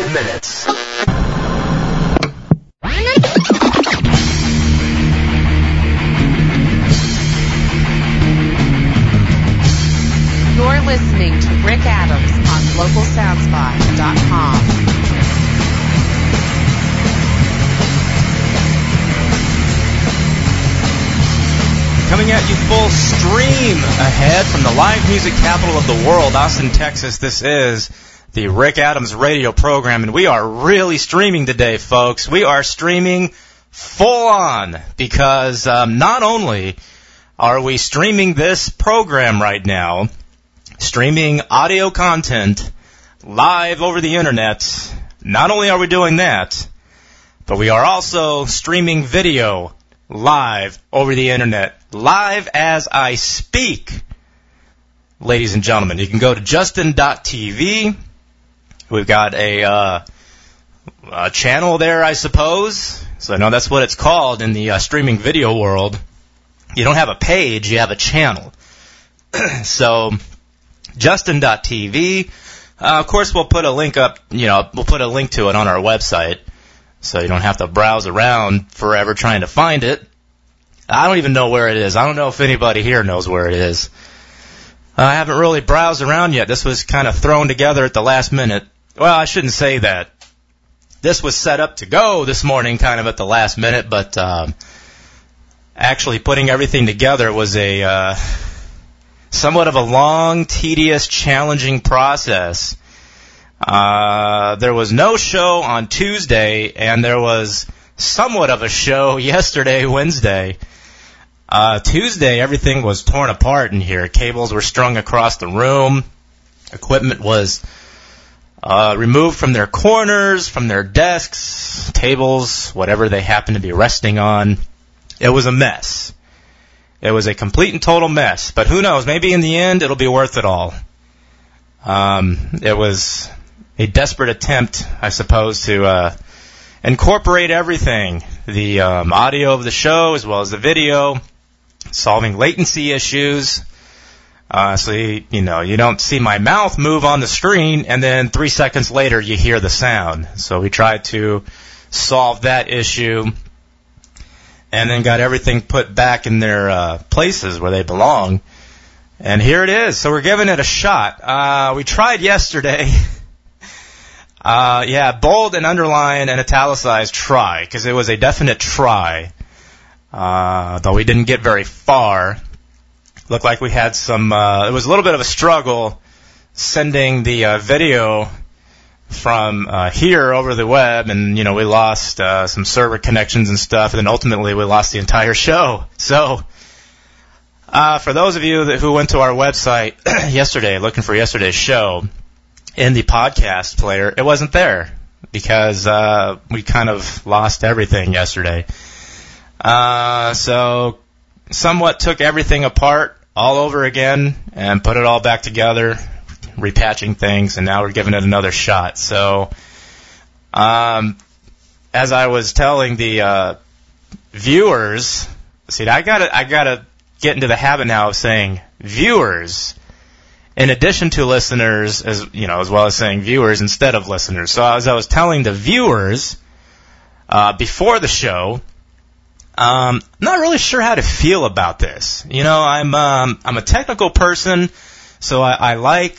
five minutes. You're listening to Rick Adams on LocalSoundspot.com. Coming at you full stream ahead from the live music capital of the world, Austin, Texas. This is the Rick Adams radio program, and we are really streaming today, folks. We are streaming full on because um, not only are we streaming this program right now, streaming audio content live over the internet, not only are we doing that, but we are also streaming video live over the internet, live as I speak. Ladies and gentlemen, you can go to justin.tv. We've got a, uh, a channel there, I suppose. So I know that's what it's called in the uh, streaming video world. You don't have a page, you have a channel. so, justin.tv. Uh, of course, we'll put a link up, you know, we'll put a link to it on our website. So you don't have to browse around forever trying to find it. I don't even know where it is. I don't know if anybody here knows where it is. I haven't really browsed around yet. This was kind of thrown together at the last minute. Well, I shouldn't say that. This was set up to go this morning kind of at the last minute, but um, actually putting everything together was a uh, somewhat of a long, tedious, challenging process. Uh, there was no show on Tuesday, and there was somewhat of a show yesterday, Wednesday. Uh, Tuesday, everything was torn apart in here. Cables were strung across the room. Equipment was uh, removed from their corners, from their desks, tables, whatever they happened to be resting on. It was a mess. It was a complete and total mess. But who knows? Maybe in the end, it'll be worth it all. Um, it was a desperate attempt, I suppose, to uh, incorporate everything the um, audio of the show as well as the video, solving latency issues. Uh, so you, you know you don't see my mouth move on the screen, and then three seconds later you hear the sound. So we tried to solve that issue, and then got everything put back in their uh, places where they belong. And here it is. So we're giving it a shot. Uh, we tried yesterday. Uh, yeah, bold and underline and italicized try, because it was a definite try. Uh, though we didn't get very far. Looked like we had some, uh, it was a little bit of a struggle sending the uh, video from uh, here over the web, and, you know, we lost uh, some server connections and stuff, and then ultimately we lost the entire show. So, uh, for those of you that, who went to our website yesterday looking for yesterday's show, in the podcast player, it wasn't there because uh, we kind of lost everything yesterday. Uh, so somewhat took everything apart all over again and put it all back together, repatching things, and now we're giving it another shot. So, um, as I was telling the uh, viewers, see, I gotta, I gotta get into the habit now of saying viewers in addition to listeners, as you know, as well as saying viewers instead of listeners. So as I was telling the viewers uh, before the show, um, not really sure how to feel about this. You know, I'm um, I'm a technical person, so I, I like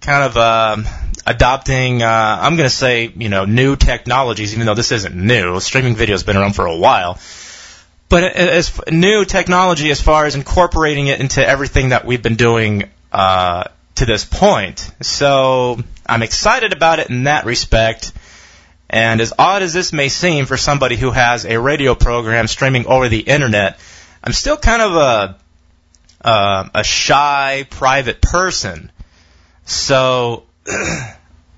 kind of um, adopting. Uh, I'm going to say you know new technologies, even though this isn't new. Streaming video has been around for a while. But as new technology, as far as incorporating it into everything that we've been doing uh, to this point. So I'm excited about it in that respect. And as odd as this may seem for somebody who has a radio program streaming over the internet, I'm still kind of a uh, a shy, private person. So uh,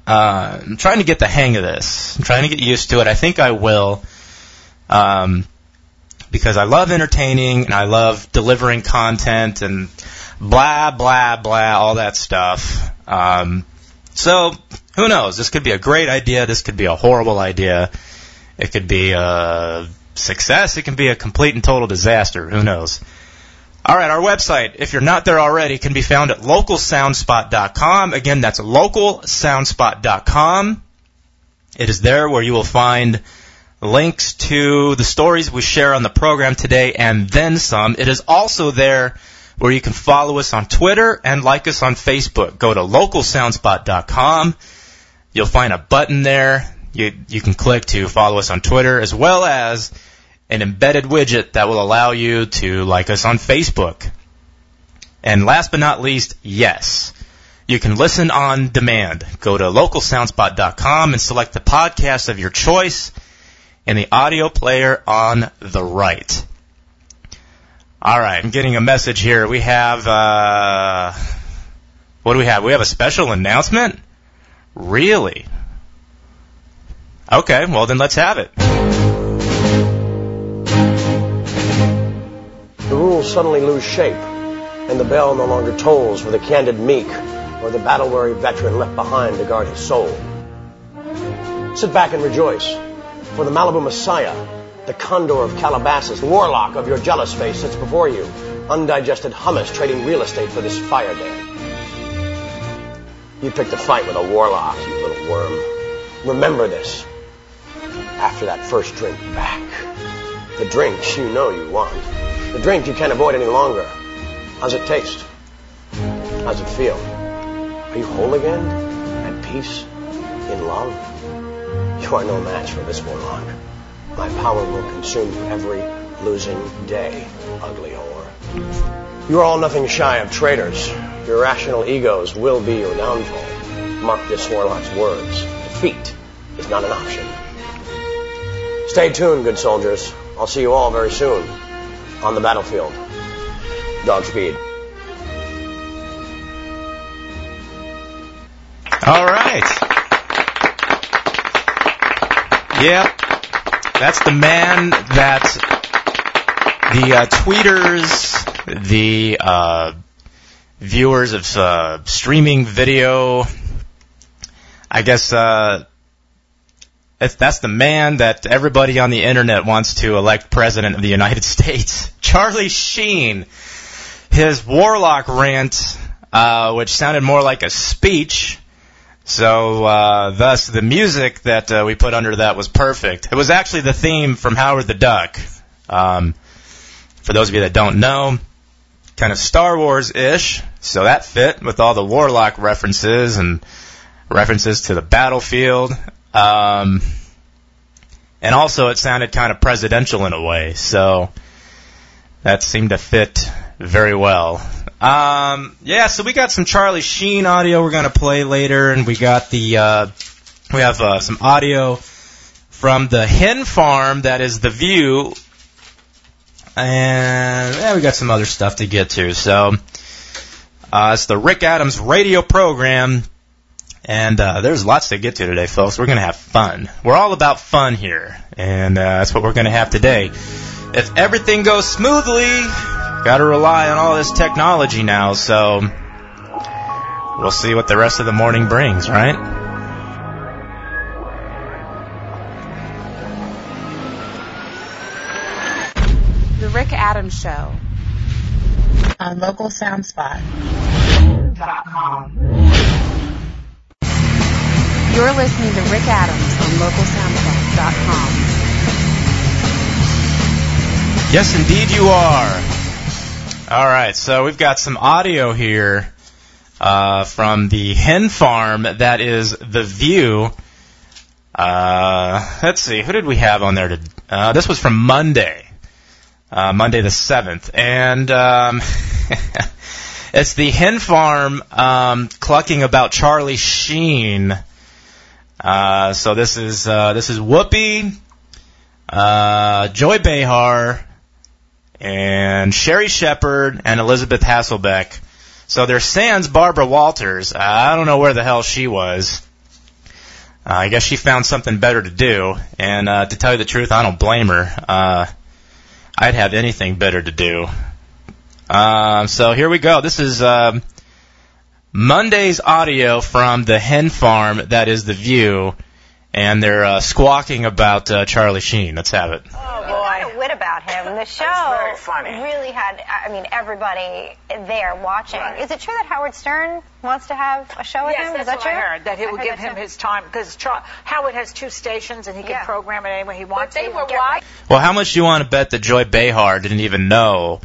I'm trying to get the hang of this. I'm trying to get used to it. I think I will. Um, because I love entertaining and I love delivering content and blah blah blah, all that stuff. Um, so who knows? This could be a great idea. This could be a horrible idea. It could be a success. It can be a complete and total disaster. Who knows? All right, our website, if you're not there already, can be found at localsoundspot.com. Again, that's localsoundspot.com. It is there where you will find links to the stories we share on the program today and then some. It is also there where you can follow us on Twitter and like us on Facebook. Go to localsoundspot.com. You'll find a button there. You, you can click to follow us on Twitter as well as an embedded widget that will allow you to like us on Facebook. And last but not least, yes. You can listen on demand. Go to localsoundspot.com and select the podcast of your choice in the audio player on the right. All right, I'm getting a message here. We have, uh, what do we have? We have a special announcement? Really? Okay, well then let's have it. The rules suddenly lose shape, and the bell no longer tolls for the candid meek or the battle-weary veteran left behind to guard his soul. Sit back and rejoice, for the Malibu Messiah, the condor of Calabasas, warlock of your jealous face sits before you, undigested hummus trading real estate for this fire dam. You picked a fight with a warlock, you little worm. Remember this. After that first drink back. The drinks you know you want. The drink you can't avoid any longer. How's it taste? How's it feel? Are you whole again? At peace? In love? You are no match for this warlock. My power will consume you every losing day, ugly whore. You are all nothing shy of traitors. Your rational egos will be your downfall. Mark this warlock's words. Defeat is not an option. Stay tuned, good soldiers. I'll see you all very soon on the battlefield. Dog speed. All right. Yep. That's the man that the uh, tweeters, the uh, viewers of uh, streaming video, I guess uh, that's the man that everybody on the internet wants to elect president of the United States. Charlie Sheen, his warlock rant, uh, which sounded more like a speech. So, uh, thus, the music that uh, we put under that was perfect. It was actually the theme from Howard the Duck. Um, for those of you that don't know, kind of Star Wars-ish, so that fit with all the Warlock references and references to the battlefield. Um, and also, it sounded kind of presidential in a way, so that seemed to fit very well. Um, yeah, so we got some Charlie Sheen audio we're gonna play later, and we got the uh, we have uh, some audio from the hen farm that is the View, and yeah, we got some other stuff to get to. So uh, it's the Rick Adams radio program. And uh, there's lots to get to today, folks. We're going to have fun. We're all about fun here, and uh, that's what we're going to have today. If everything goes smoothly, got to rely on all this technology now, so we'll see what the rest of the morning brings, right? Rick Adams Show. on localsoundspot.com. You're listening to Rick Adams on localsoundspot.com. Yes, indeed you are. All right, so we've got some audio here uh, from the hen farm that is the View. Uh, let's see, who did we have on there? To, uh, this was from Monday, uh, Monday the seventh, and um, it's the hen farm um, clucking about Charlie Sheen. Uh, so this is uh, this is Whoopi, uh, Joy Behar, and Sherri Shepherd and Elisabeth Hasselbeck. So there's sans Barbara Walters. I don't know where the hell she was. Uh, I guess she found something better to do, and uh, to tell you the truth, I don't blame her. Uh, I'd have anything better to do. Um, so here we go. This is um, Monday's audio from the hen farm that is the View, and they're uh, squawking about uh, Charlie Sheen. Let's have it. Oh boy, a wit about him. The show very funny. really had, I mean, everybody there watching. Right. Is it true that Howard Stern wants to have a show with Yes, him? that's Is that what true? I heard. That he I would give him too. his time because Char- Howard has two stations and he can Yeah. program it any way he wants. But wants. they were would get- watching. Well, how much do you want to bet that Joy Behar didn't even know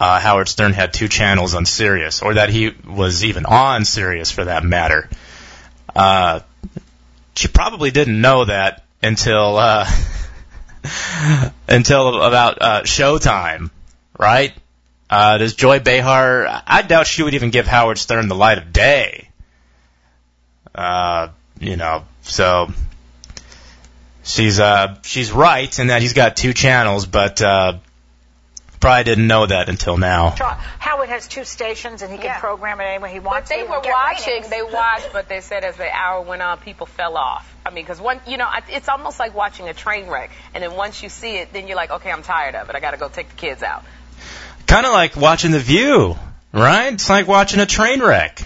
uh, Howard Stern had two channels on Sirius, or that he was even on Sirius for that matter? Uh, she probably didn't know that until uh, until about uh, Showtime, right? Uh, does Joy Behar? I doubt she would even give Howard Stern the light of day. Uh, you know, so she's uh she's right in that he's got two channels, but uh, probably didn't know that until now. Howard has two stations and he can Yeah. program it any way he wants. But wants. they were watching. ratings. They watched, but they said as the hour went on, people fell off. I mean, because one, you know, it's almost like watching a train wreck, and then once you see it, then you're like, okay, I'm tired of it. I got to go take the kids out. Kind of like watching The View, right? It's like watching a train wreck.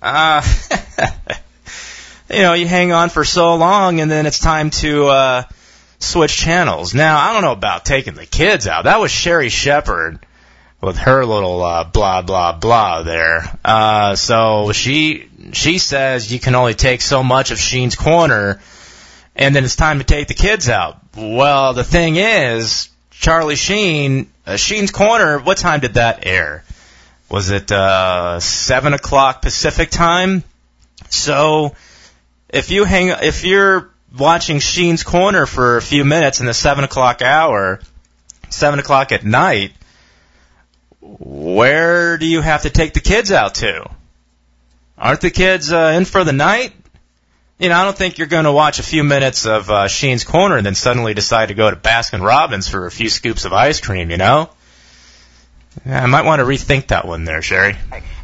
Uh, you know, you hang on for so long, and then it's time to uh, switch channels. Now, I don't know about taking the kids out. That was Sherri Shepherd with her little uh, blah blah blah there. Uh, so she she says you can only take so much of Sheen's Korner, and then it's time to take the kids out. Well, the thing is, Charlie Sheen, uh, Sheen's Korner. What time did that air? Was it uh, seven o'clock Pacific time? So if you hang, if you're watching Sheen's Korner for a few minutes in the seven o'clock hour, seven o'clock at night, where do you have to take the kids out to? Aren't the kids uh, in for the night? You know, I don't think you're going to watch a few minutes of uh, Sheen's Korner and then suddenly decide to go to Baskin Robbins for a few scoops of ice cream. You know, I might want to rethink that one there, Sherri.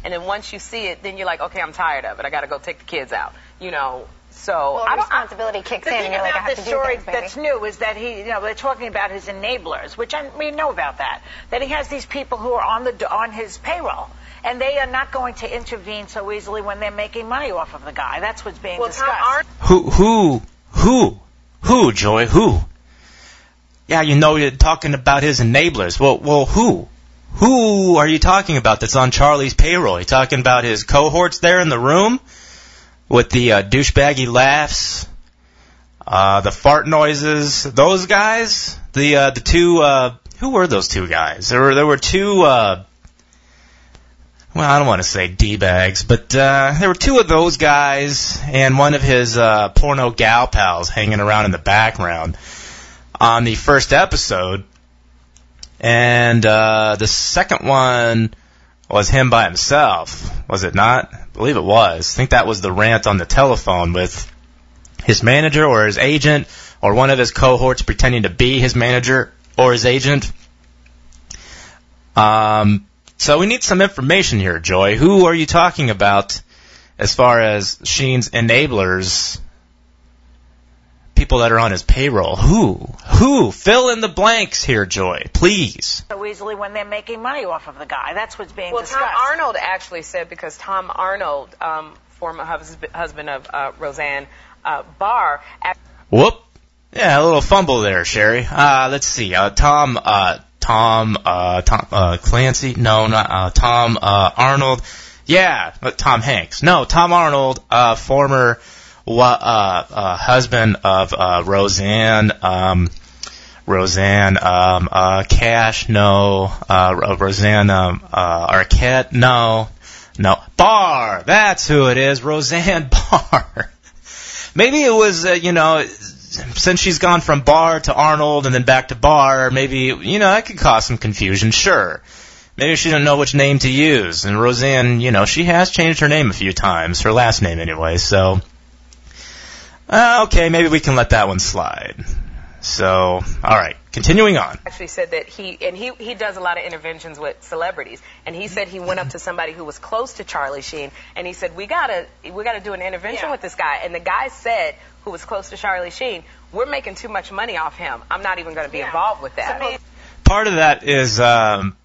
And then once you see it, then you're like, okay, I'm tired of it. I got to go take the kids out. You know, so Well, I don't. I, responsibility kicks The in, thing and you're like, about have this story things, that's new is that he, you know, they're talking about his enablers, which I, we know about that. That he has these people who are on the on his payroll, and they are not going to intervene so easily when they're making money off of the guy. That's what's being well, discussed. Tom Arnold Who, who, who, who, Joy, who? Yeah, you know you're talking about his enablers. Well, well, who? Who are you talking about that's on Charlie's payroll? You talking about his cohorts there in the room with the uh, douchebaggy laughs, uh, the fart noises, those guys? The uh, the two uh, who were those two guys? There were there were two. Uh, well, I don't want to say d-bags, but uh, there were two of those guys and one of his uh, porno gal pals hanging around in the background on the first episode. And uh, the second one was him by himself, was it not? I believe it was. I think that was the rant on the telephone with his manager or his agent or one of his cohorts pretending to be his manager or his agent. Um, so we need some information here, Joy. Who are you talking about as far as Sheen's enablers? People that are on his payroll. Who? Who? Fill in the blanks here, Joy. Please. so easily when they're making money off of the guy. That's what's being Well, discussed. Tom Arnold actually said because Tom Arnold, um, former hus- husband of uh, Roseanne uh, Barr, act- Whoop. Yeah, a little fumble there, Sherri. Uh, let's see. Uh, Tom, uh, Tom, uh, Tom, uh, Clancy? No, not, uh, Tom, uh, Arnold. Yeah, uh, Tom Hanks. No, Tom Arnold, uh, former, husband of, uh, Roseanne, um, Roseanne, um, uh, Cash, no, uh, Roseanne, um, uh, Arquette, no, no, Barr, that's who it is, Roseanne Barr. Maybe it was, uh, you know, since she's gone from Barr to Arnold and then back to Barr, maybe, you know, that could cause some confusion, sure. Maybe she didn't know which name to use. And Roseanne, you know, she has changed her name a few times, her last name anyway, so. Uh, okay, maybe we can let that one slide. So, alright, continuing on. actually said that he and he he does a lot of interventions with celebrities and he said he went up to somebody who was close to Charlie Sheen and he said we gotta we gotta do an intervention Yeah. with this guy and the guy said who was close to Charlie Sheen we're making too much money off him I'm not even going to be Yeah. involved with that So part of that is um,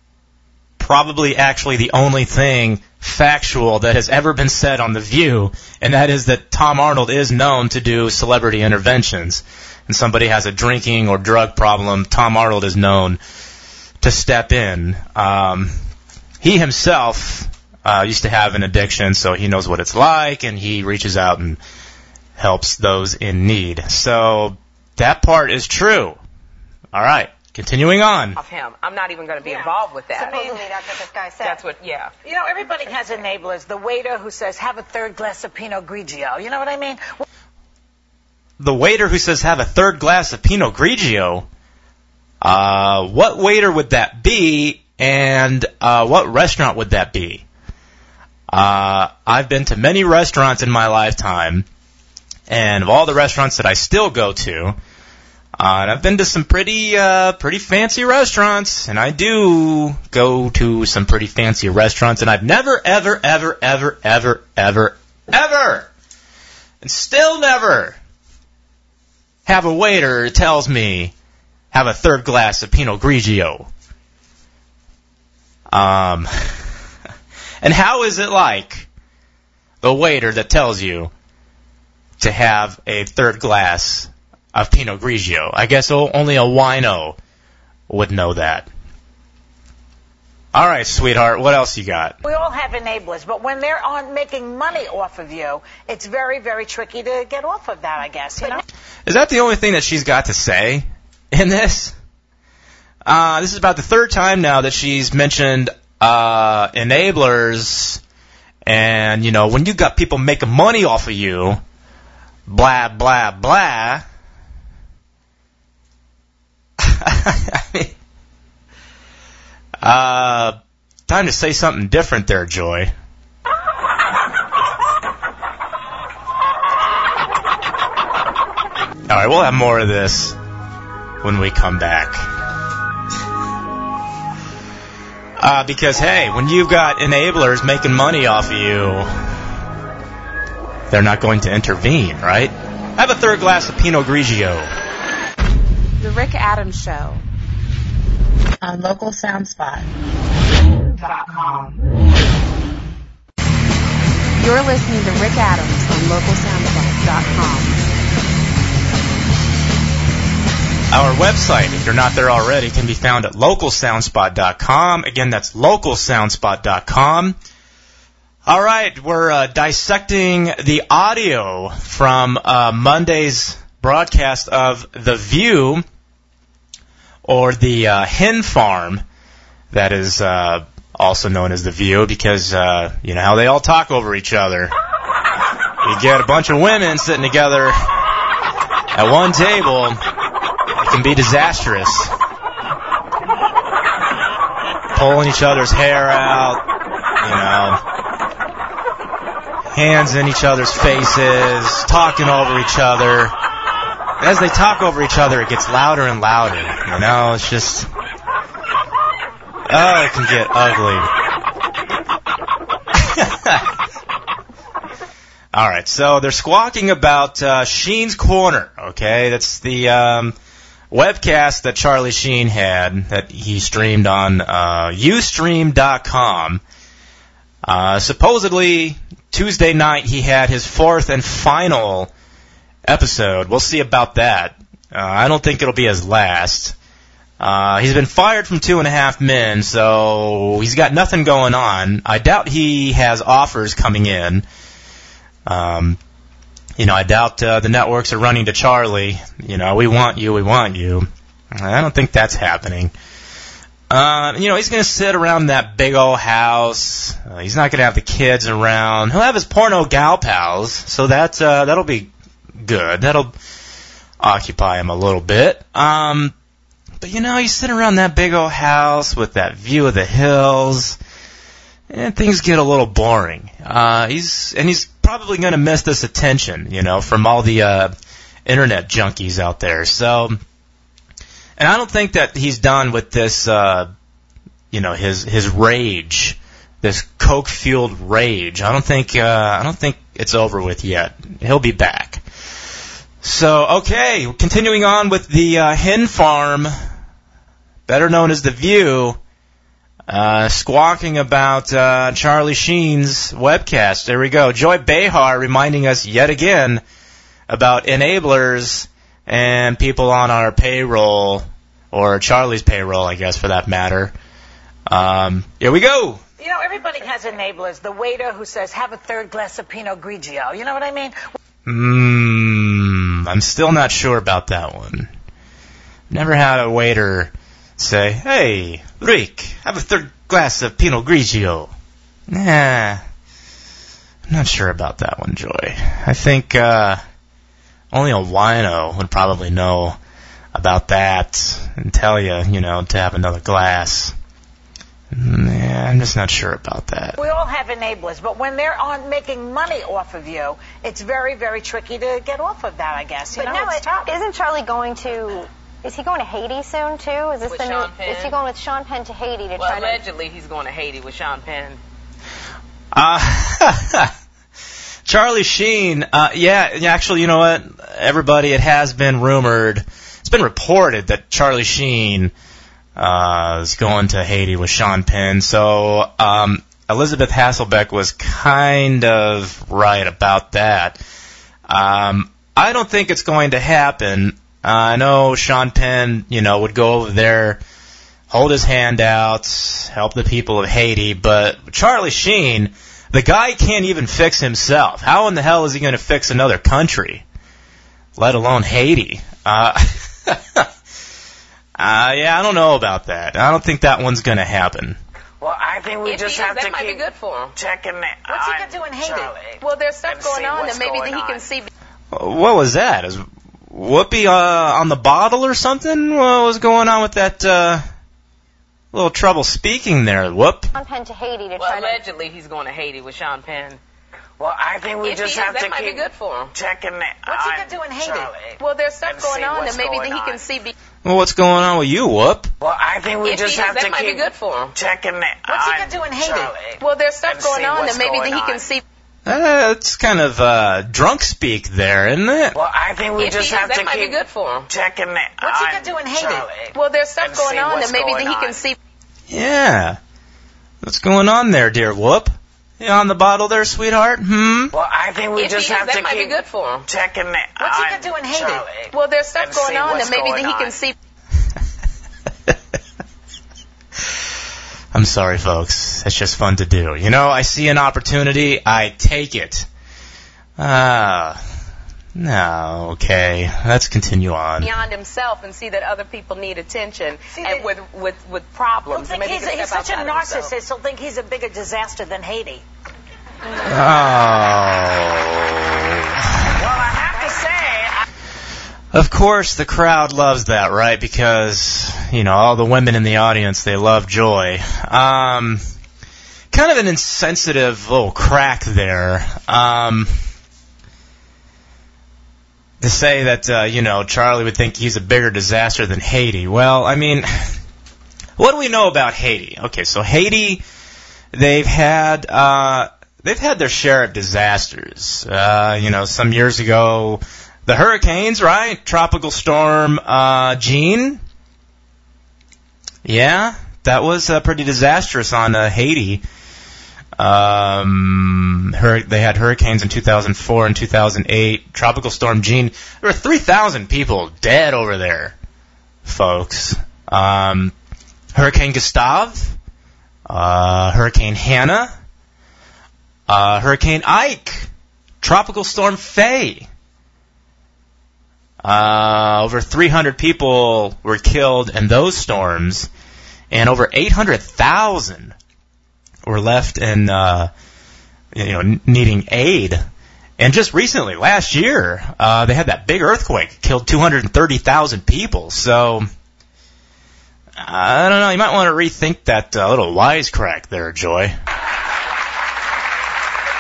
probably actually the only thing factual that has ever been said on The View, and that is that Tom Arnold is known to do celebrity interventions. and somebody has a drinking or drug problem, Tom Arnold is known to step in. Um, he himself uh, used to have an addiction, so he knows what it's like, and he reaches out and helps those in need. So that part is true. All right, continuing on. Of him. I'm not even going to be Yeah. involved with that. Supposedly that's what this guy said. That's what, yeah. You know, everybody has enablers. The waiter who says, have a third glass of Pinot Grigio. You know what I mean? The waiter who says have a third glass of Pinot Grigio. Uh, what waiter would that be, and uh, what restaurant would that be? Uh, I've been to many restaurants in my lifetime, and of all the restaurants that I still go to, uh, and I've been to some pretty, uh, pretty fancy restaurants, and I do go to some pretty fancy restaurants, and I've never, ever, ever, ever, ever, ever, ever, and still never have a waiter tells me have a third glass of Pinot Grigio. Um, and how is it like the waiter that tells you to have a third glass of Pinot Grigio? I guess only a wino would know that. All right, sweetheart, what else you got? We all have enablers, but when they're on making money off of you, it's very, very tricky to get off of that, I guess, you know? Is that the only thing that she's got to say in this? Uh, this is about the third time now that she's mentioned uh, enablers, and you know when you got people making money off of you, blah blah blah. Uh, time to say something different there, Joy. All right, we'll have more of this when we come back. Uh, because hey, when you've got enablers making money off of you, they're not going to intervene, right? Have a third glass of Pinot Grigio. The Rick Adams Show. on localsoundspot.com. You're listening to Rick Adams on localsoundspot.com. Our website, if you're not there already, can be found at localsoundspot.com. Again, that's localsoundspot.com. All right, we're uh, dissecting the audio from uh, Monday's broadcast of The View, or the uh, Hen Farm, that is uh, also known as The View, because uh, you know how they all talk over each other. You get a bunch of women sitting together at one table, it can be disastrous. Pulling each other's hair out, you know, hands in each other's faces, talking over each other. As they talk over each other, it gets louder and louder. You know, it's just, oh, it can get ugly. All right, so they're squawking about uh, Sheen's Korner. Okay, that's the um, webcast that Charlie Sheen had that he streamed on uh, UStream.com. Uh, supposedly Tuesday night he had his fourth and final episode. We'll see about that. Uh, I don't think it'll be his last. Uh, he's been fired from Two and a Half Men, so he's got nothing going on. I doubt he has offers coming in. Um, you know, I doubt uh, the networks are running to Charlie. You know, we want you, we want you. I don't think that's happening. Uh, you know, he's going to sit around that big old house. Uh, he's not going to have the kids around. He'll have his porno gal pals, so that uh, that'll be good. That'll occupy him a little bit. Um, but you know, he's sitting around that big old house with that view of the hills, and things get a little boring. Uh, he's and he's probably going to miss this attention, you know, from all the uh, internet junkies out there. So, and I don't think that he's done with this, uh, you know, his his rage, this coke fueled rage. I don't think uh, I don't think it's over with yet. He'll be back. So, okay, continuing on with the uh, hen farm, better known as the View uh, squawking about uh, Charlie Sheen's webcast. There we go. Joy Behar reminding us yet again about enablers and people on our payroll, or Charlie's payroll, I guess, for that matter. Um, here we go. You know, everybody has enablers. The waiter who says, have a third glass of Pinot Grigio. You know what I mean? Mmm, I'm still not sure about that one. Never had a waiter say, hey, Rick, have a third glass of Pinot Grigio. Nah, I'm not sure about that one, Joy. I think, uh, only a wino would probably know about that and tell you, you know, to have another glass. Yeah, I'm just not sure about that. We all have enablers, but when they're on making money off of you, it's very, very tricky to get off of that, I guess. You But know, now, it's tough. isn't Charlie going to? Is he going to Haiti soon too? Is this With the new? Penn? Is he going with Sean Penn to Haiti to Well, try to? allegedly he's going to Haiti with Sean Penn. Uh, Charlie Sheen, uh, yeah, yeah, actually, you know what? Everybody, it has been rumored, it's been reported that Charlie Sheen, uh, going to Haiti with Sean Penn. So, um, Elisabeth Hasselbeck was kind of right about that. Um, I don't think it's going to happen. Uh, I know Sean Penn, you know, would go over there, hold his hand out, help the people of Haiti, but Charlie Sheen, the guy can't even fix himself. How in the hell is he going to fix another country? Let alone Haiti. Uh, uh, yeah, I don't know about that. I don't think that one's going to happen. Well, I think we If just he is, have that to might keep be good for him. checking it. What's he gonna do in Haiti? Well, there's stuff going on what's that maybe that he on. can see. What was that? Is Whoopi uh, on the bottle or something? What was going on with that? Uh, little trouble speaking there. Whoop. Sean Penn to Haiti to Well, try to. allegedly he's going to Haiti with Sean Penn. Well, I think we if just he is, have to keep good for him. checking it. What's he gonna do in Haiti? Charlie. Well, there's stuff And going on what's that maybe that he on. can see. Be- Well, what's going on with you, Whoop? Well, I think we if just he have that to might keep be good for him. checking it. What's he on gonna do in Haiti? Charlie. Well, there's stuff going on what's that maybe that he on. can see. Uh, it's kind of uh, drunk speak there, isn't it? Well, I think we If just he have that to might be keep good for him. checking it. What's he on gonna do in Haiti? Charlie. Well, there's stuff going on what's that maybe that going he can see. Yeah. What's going on there, dear Whoop? You on the bottle there, sweetheart? Hmm? Well, I think we If just he is, have that to might be keep good for him. checking it. What's he on gonna do in Haiti? Charlie. Well, there's stuff going on what's that maybe that going he can see. I'm sorry, folks. It's just fun to do. You know, I see an opportunity, I take it. Ah. no, okay. Let's continue on. beyond himself and see that other people need attention See, and they- with with with He'll problems. think Maybe he he's, he's such a outside of himself. narcissist. He'll think he's a bigger disaster than Haiti. Of course, the crowd loves that, right? Because, you know, all the women in the audience, they love joy. Um, kind of an insensitive little crack there. Um, to say that, uh, you know, Charlie would think he's a bigger disaster than Haiti. Well, I mean, what do we know about Haiti? Okay, so Haiti, they've had, uh, they've had their share of disasters. Uh, you know, some years ago, the hurricanes, right? Tropical storm, uh, Jeanne. Yeah, that was uh, pretty disastrous on uh, Haiti. Um, they had hurricanes in 2004 and 2008. Tropical storm Jeanne. There were 3,000 people dead over there, folks. Um, Hurricane Gustav, uh, Hurricane Hanna, uh, Hurricane Ike, Tropical Storm Faye. Uh, over 300 people were killed in those storms, and over 800,000 were left in, uh, you know, needing aid. And just recently, last year, uh, they had that big earthquake, killed 230,000 people. So, I don't know. You might want to rethink that uh, little wisecrack there, Joy.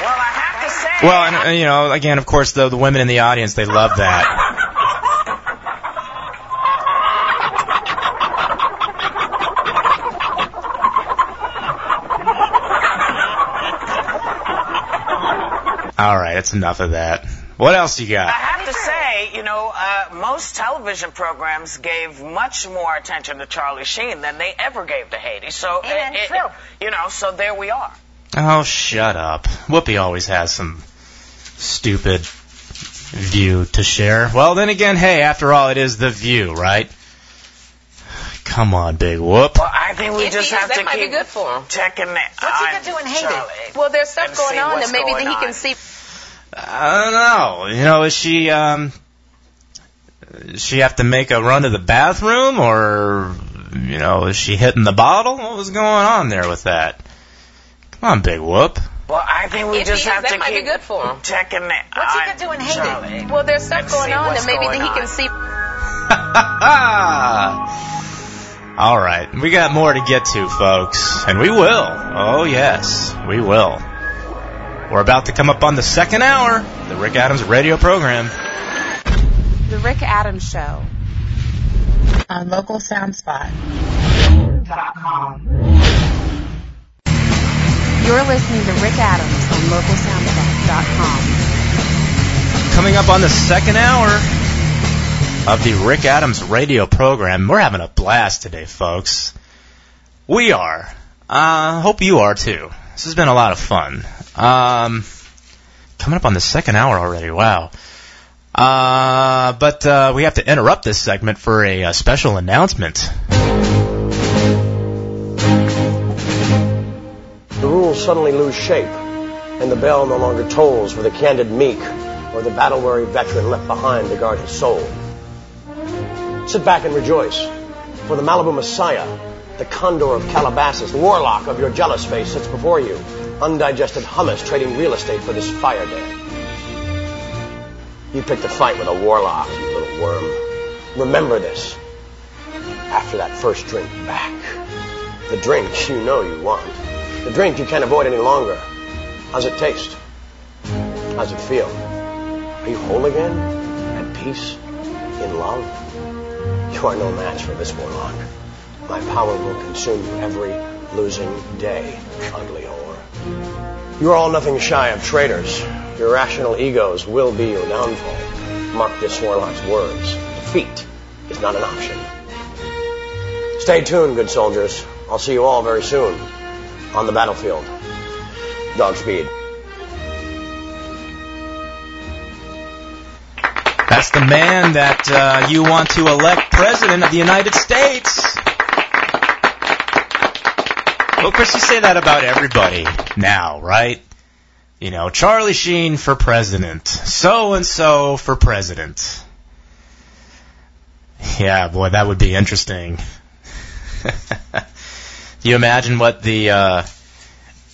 well, I have to say, Well, and, uh, you know, again, of course, the, the women in the audience, they love that. All right, that's enough of that. What else you got? I have to say, you know, uh, most television programs gave much more attention to Charlie Sheen than they ever gave to Haiti. So, And it- it- true. you know, so there we are. Oh, shut up. Whoopi always has some stupid view to share. Well, then again, hey, after all, it is the view, right? Come on, big whoop. Well, I think we If just he have that to might be keep good for him. checking it. What's he gonna do in Haiti? Well, there's stuff going on what's that maybe that he can see. I don't know. You know, is she um does she have to make a run to the bathroom or you know, is she hitting the bottle? What was going on there with that? Come on, big whoop. Well, I think we If just he is, have that to might be keep good for him. checking it. What's he gonna do in Haiti? Well, there's stuff And going on that maybe that he on. can see. All right, we got more to get to, folks, and we will. Oh yes, we will. We're about to come up on the second hour, of the Rick Adams radio program. The Rick Adams Show. on localsoundspot.com. You're listening to Rick Adams on localsoundspot.com. Coming up on the second hour of the Rick Adams radio program. We're having a blast today, folks. We are. Uh, hope you are too. This has been a lot of fun. Um, coming up on the second hour already. Wow. Uh, but uh, we have to interrupt this segment for a, uh special announcement. Rules suddenly lose shape, and the bell no longer tolls for the candid meek or the battle-weary veteran left behind to guard his soul. Sit back and rejoice, for the Malibu Messiah, the condor of Calabasas, the warlock of your jealous face sits before you, undigested hummus trading real estate for this fire day. You picked a fight with a warlock, you little worm. Remember this. After that first drink back. The drink you know you want. The drink you can't avoid any longer. How's it taste? How's it feel? Are you whole again? At peace? In love? You are no match for this warlock. My power will consume you every losing day, ugly whore. You are all nothing shy of traitors. Your rational egos will be your downfall. Mark this warlock's words. Defeat is not an option. Stay tuned, good soldiers. I'll see you all very soon on the battlefield. Dog speed. That's the man that uh, you want to elect president of the United States. Well, course, you say that about everybody now, right? You know, Charlie Sheen for president, so and so for president. Yeah, boy, that would be interesting. Do you imagine what the uh,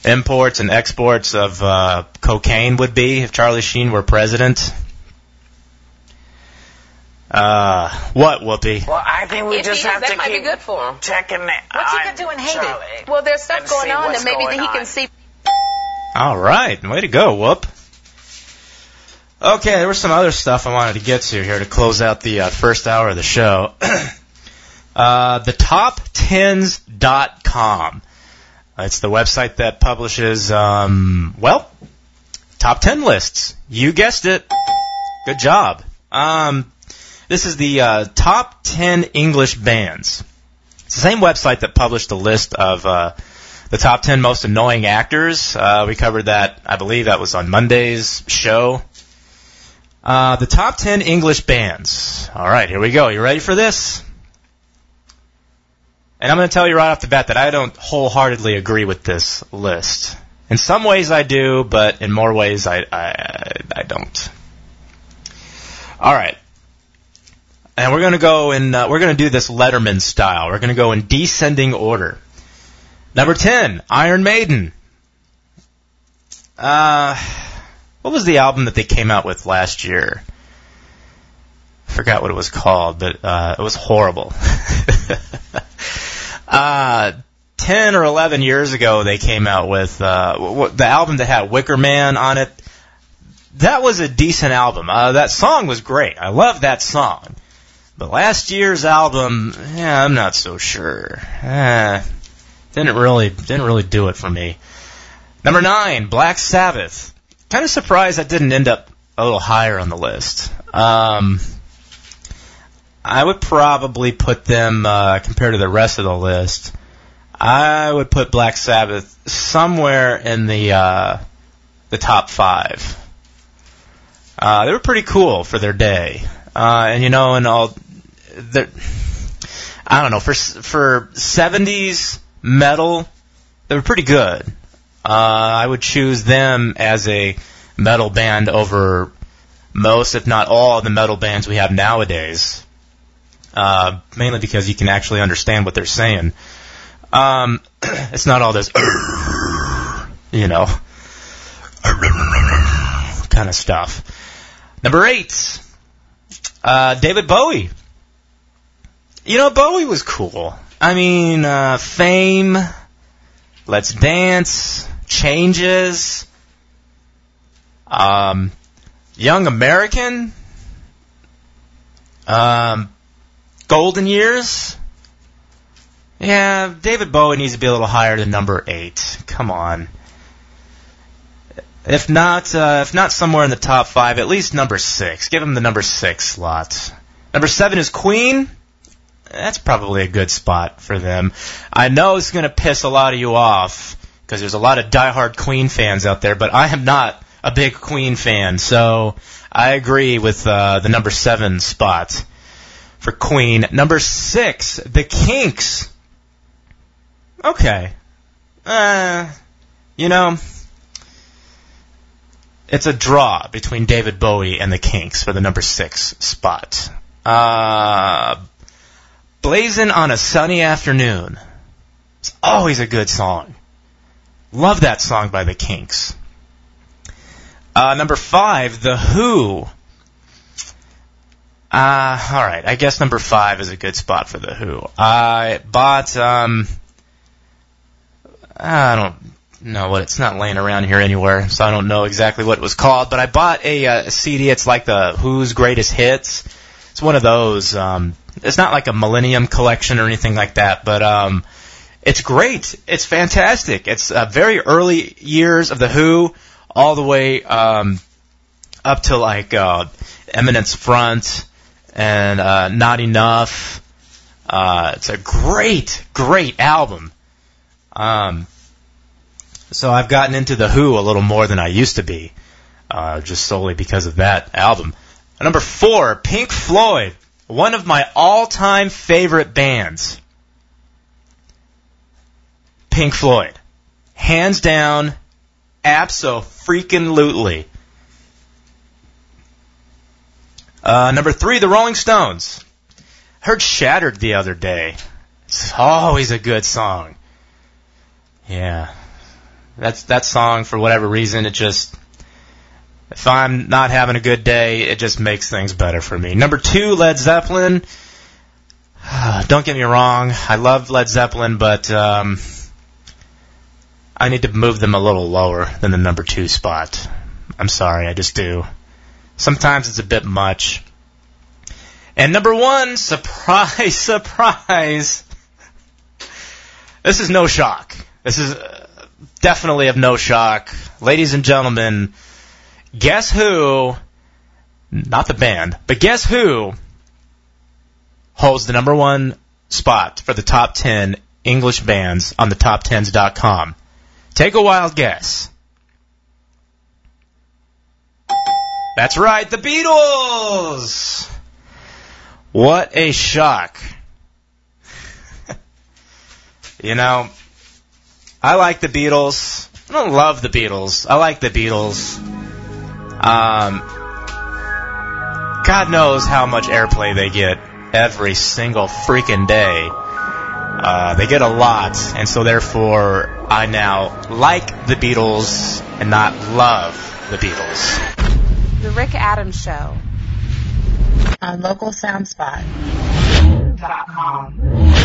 imports and exports of uh, cocaine would be if Charlie Sheen were president? Uh, what, Whoopi? Well, I think we If just he have that to might be keep good for him. checking it. What's he on gonna do in Haiti? Charlie. Well, there's stuff going on what's that maybe that going he can on. see. All right, way to go, Whoop. Okay, there was some other stuff I wanted to get to here to close out the uh, first hour of the show. uh, the top10s.com. It's the website that publishes, um, well, top 10 lists. You guessed it. Good job. Um, this is the uh, top 10 English bands. It's the same website that published the list of uh, the top 10 most annoying actors. Uh, we covered that, I believe that was on Monday's show. Uh, the top 10 English bands. All right, here we go. You ready for this? And I'm going to tell you right off the bat that I don't wholeheartedly agree with this list. In some ways I do, but in more ways I, I, I don't. All right. And we're going to go in, uh, we're going to do this Letterman style. We're going to go in descending order. Number 10, Iron Maiden. Uh, what was the album that they came out with last year? I forgot what it was called, but uh, it was horrible. uh, 10 or 11 years ago, they came out with uh, w- the album that had Wicker Man on it. That was a decent album. Uh, that song was great. I love that song. But last year's album, yeah, I'm not so sure. Eh, didn't really didn't really do it for me. Number nine, Black Sabbath. Kind of surprised that didn't end up a little higher on the list. Um, I would probably put them uh, compared to the rest of the list. I would put Black Sabbath somewhere in the uh, the top five. Uh, they were pretty cool for their day. Uh, and you know, and all, I don't know, for, for 70s metal, they were pretty good. Uh, I would choose them as a metal band over most, if not all, the metal bands we have nowadays. Uh, mainly because you can actually understand what they're saying. Um, it's not all this, you know, kind of stuff. Number eight, uh, David Bowie. You know, Bowie was cool. I mean, uh, Fame, Let's Dance, Changes, um, Young American, um, Golden Years. Yeah, David Bowie needs to be a little higher than number eight. Come on. If not, uh, if not somewhere in the top five, at least number six. Give him the number six slot. Number seven is Queen. That's probably a good spot for them. I know it's going to piss a lot of you off because there's a lot of diehard Queen fans out there, but I am not a big Queen fan, so I agree with uh, the number seven spot for Queen. Number six, The Kinks. Okay. Uh, you know, it's a draw between David Bowie and the Kinks for the number six spot. Uh, Blazing on a Sunny Afternoon. It's always a good song. Love that song by the Kinks. Uh, number five, The Who. Uh, alright, I guess number five is a good spot for The Who. I bought, um, I don't know what it's not laying around here anywhere, so I don't know exactly what it was called. But I bought a, uh, CD. It's like the Who's Greatest Hits. It's one of those. Um, it's not like a Millennium collection or anything like that, but um, it's great. It's fantastic. It's uh, very early years of the Who, all the way um, up to like uh, Eminence Front and uh, Not Enough. Uh, it's a great, great album. Um, so I've gotten into the Who a little more than I used to be, uh, just solely because of that album. Number four, Pink Floyd, one of my all-time favorite bands. Pink Floyd, hands down, abso-freaking-lutely. Uh, number three, the Rolling Stones. Heard Shattered the other day. It's always a good song. Yeah. That's that song for whatever reason it just if I'm not having a good day, it just makes things better for me. Number 2, Led Zeppelin. Don't get me wrong, I love Led Zeppelin, but um I need to move them a little lower than the number 2 spot. I'm sorry, I just do. Sometimes it's a bit much. And number 1, surprise, surprise. This is no shock. This is uh, definitely of no shock. Ladies and gentlemen, guess who, not the band, but guess who holds the number one spot for the top 10 English bands on the top10s.com? Take a wild guess. That's right, the Beatles! What a shock. you know, I like the Beatles. I don't love the Beatles. I like the Beatles. Um, God knows how much airplay they get every single freaking day. Uh, they get a lot, and so therefore I now like the Beatles and not love the Beatles. The Rick Adams Show. on localsoundspot.com.